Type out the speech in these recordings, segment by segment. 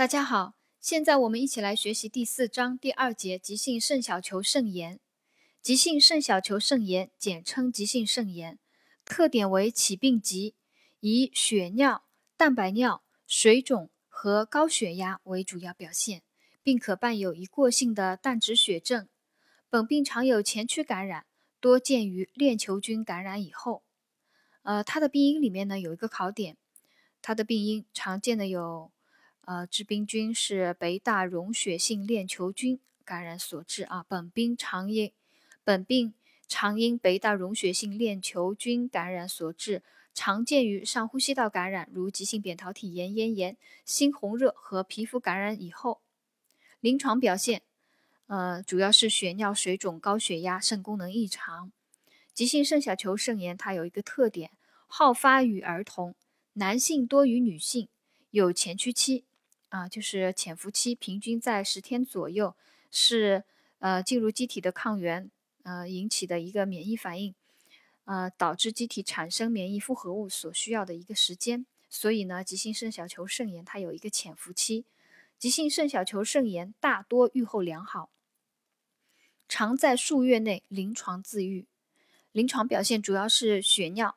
大家好，现在我们一起来学习第四章第二节急性肾小球肾炎。急性肾小球肾炎简称急性肾炎，特点为起病急，以血尿、蛋白尿、水肿和高血压为主要表现，并可伴有一过性的淡质血症。本病常有前驱感染，多见于链球菌感染以后。呃，它的病因里面呢有一个考点，它的病因常见的有。呃，致病菌是北大溶血性链球菌感染所致啊。本病常因本病常因北大溶血性链球菌感染所致，常见于上呼吸道感染，如急性扁桃体炎、咽炎、猩红热和皮肤感染以后。临床表现，呃，主要是血尿、水肿、高血压、肾功能异常。急性肾小球肾炎它有一个特点，好发于儿童，男性多于女性，有前驱期。啊，就是潜伏期平均在十天左右，是呃进入机体的抗原呃引起的一个免疫反应，呃导致机体产生免疫复合物所需要的一个时间。所以呢，急性肾小球肾炎它有一个潜伏期。急性肾小球肾炎大多预后良好，常在数月内临床自愈。临床表现主要是血尿，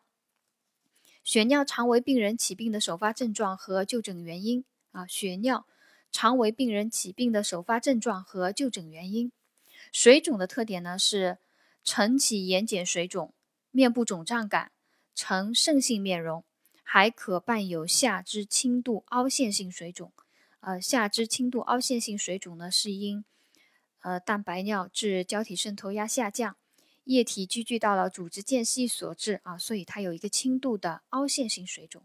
血尿常为病人起病的首发症状和就诊原因。啊，血尿常为病人起病的首发症状和就诊原因。水肿的特点呢是晨起眼睑水肿，面部肿胀感，呈肾性面容，还可伴有下肢轻度凹陷性水肿。呃，下肢轻度凹陷性水肿呢是因呃蛋白尿致胶体渗透压下降，液体积聚到了组织间隙所致啊，所以它有一个轻度的凹陷性水肿。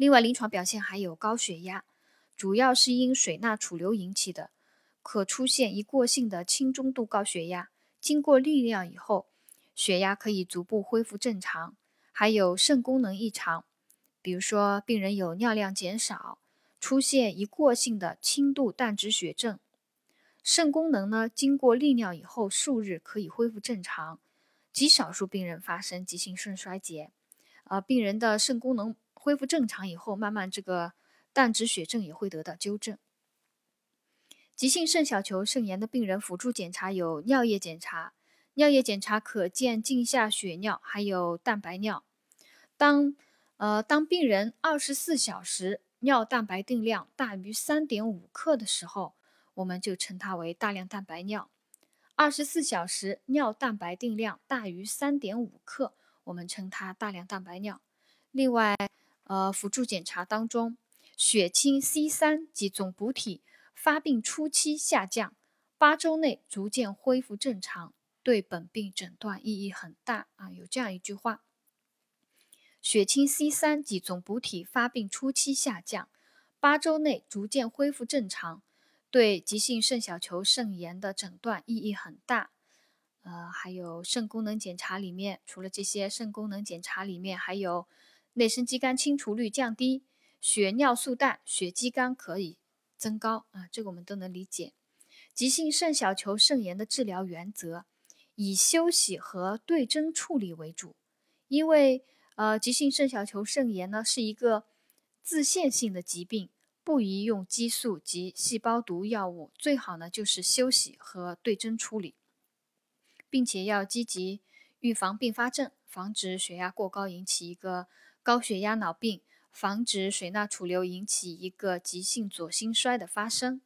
另外，临床表现还有高血压，主要是因水钠储留引起的，可出现一过性的轻中度高血压，经过利尿以后，血压可以逐步恢复正常。还有肾功能异常，比如说病人有尿量减少，出现一过性的轻度淡质血症。肾功能呢，经过利尿以后数日可以恢复正常，极少数病人发生急性肾衰竭，啊，病人的肾功能。恢复正常以后，慢慢这个淡质血症也会得到纠正。急性肾小球肾炎的病人辅助检查有尿液检查，尿液检查可见镜下血尿，还有蛋白尿。当呃当病人二十四小时尿蛋白定量大于三点五克的时候，我们就称它为大量蛋白尿。二十四小时尿蛋白定量大于三点五克，我们称它大量蛋白尿。另外，呃，辅助检查当中，血清 C 三及总补体发病初期下降，八周内逐渐恢复正常，对本病诊断意义很大啊。有这样一句话：血清 C 三及总补体发病初期下降，八周内逐渐恢复正常，对急性肾小球肾炎的诊断意义很大。呃，还有肾功能检查里面，除了这些肾功能检查里面还有。内生肌酐清除率降低，血尿素氮，血肌酐可以增高啊，这个我们都能理解。急性肾小球肾炎的治疗原则以休息和对症处理为主，因为呃，急性肾小球肾炎呢是一个自限性的疾病，不宜用激素及细胞毒药物，最好呢就是休息和对症处理，并且要积极预防并发症，防止血压过高引起一个。高血压脑病，防止水钠储留引起一个急性左心衰的发生。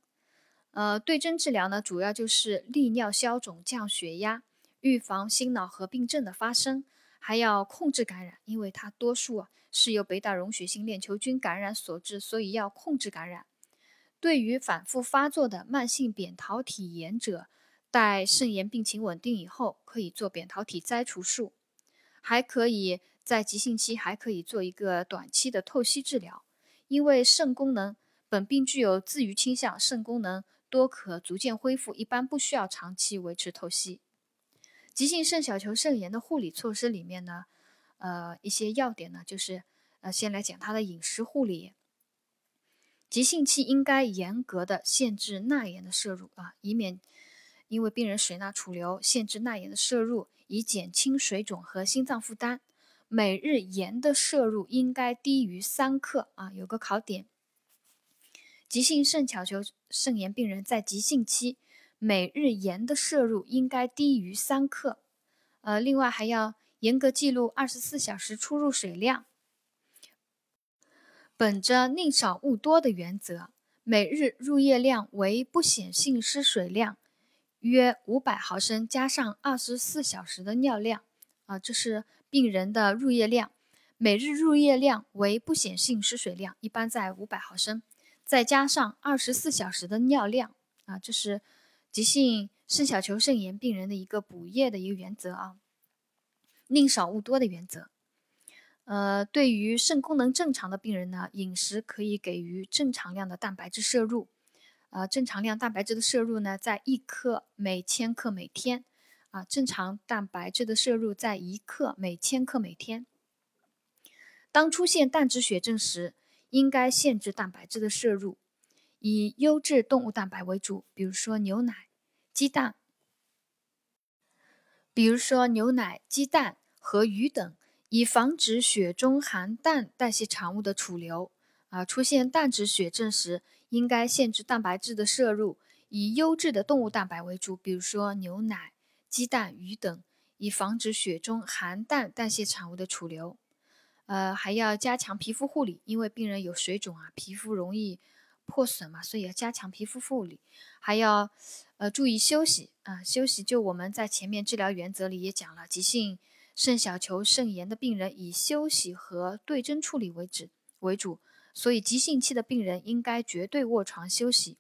呃，对症治疗呢，主要就是利尿消肿、降血压，预防心脑合并症的发生，还要控制感染，因为它多数啊是由北大溶血性链球菌感染所致，所以要控制感染。对于反复发作的慢性扁桃体炎者，待肾炎病情稳定以后，可以做扁桃体摘除术，还可以。在急性期还可以做一个短期的透析治疗，因为肾功能本病具有自愈倾向，肾功能多可逐渐恢复，一般不需要长期维持透析。急性肾小球肾炎的护理措施里面呢，呃，一些要点呢，就是呃，先来讲它的饮食护理。急性期应该严格的限制钠盐的摄入啊，以免因为病人水钠储留，限制钠盐的摄入，以减轻水肿和心脏负担。每日盐的摄入应该低于三克啊，有个考点。急性肾小球肾炎病人在急性期每日盐的摄入应该低于三克。呃，另外还要严格记录二十四小时出入水量。本着宁少勿多的原则，每日入液量为不显性失水量约五百毫升，加上二十四小时的尿量。啊，这是病人的入液量。每日入液量为不显性失水量，一般在五百毫升，再加上二十四小时的尿量。啊，这是急性肾小球肾炎病人的一个补液的一个原则啊，宁少勿多的原则。呃，对于肾功能正常的病人呢，饮食可以给予正常量的蛋白质摄入。呃，正常量蛋白质的摄入呢，在一克每千克每天。啊，正常蛋白质的摄入在一克每千克每天。当出现淡质血症时，应该限制蛋白质的摄入，以优质动物蛋白为主，比如说牛奶、鸡蛋，比如说牛奶、鸡蛋和鱼等。以防止血中含氮代谢产物的储留。啊，出现淡质血症时，应该限制蛋白质的摄入，以优质的动物蛋白为主，比如说牛奶、鸡蛋、鱼等，以防止血中含氮代谢产物的储留。呃，还要加强皮肤护理，因为病人有水肿啊，皮肤容易破损嘛，所以要加强皮肤护理。还要呃注意休息啊，休息就我们在前面治疗原则里也讲了，急性。肾小球肾炎的病人以休息和对症处理为主为主，所以急性期的病人应该绝对卧床休息，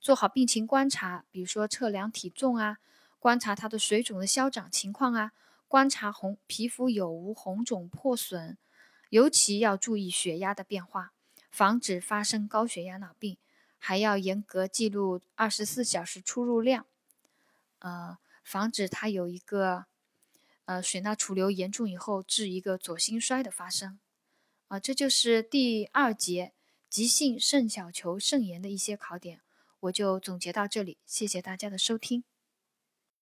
做好病情观察，比如说测量体重啊，观察他的水肿的消长情况啊，观察红皮肤有无红肿破损，尤其要注意血压的变化，防止发生高血压脑病，还要严格记录二十四小时出入量，呃，防止他有一个。呃，水钠储留严重以后，致一个左心衰的发生，啊，这就是第二节急性肾小球肾炎的一些考点，我就总结到这里，谢谢大家的收听。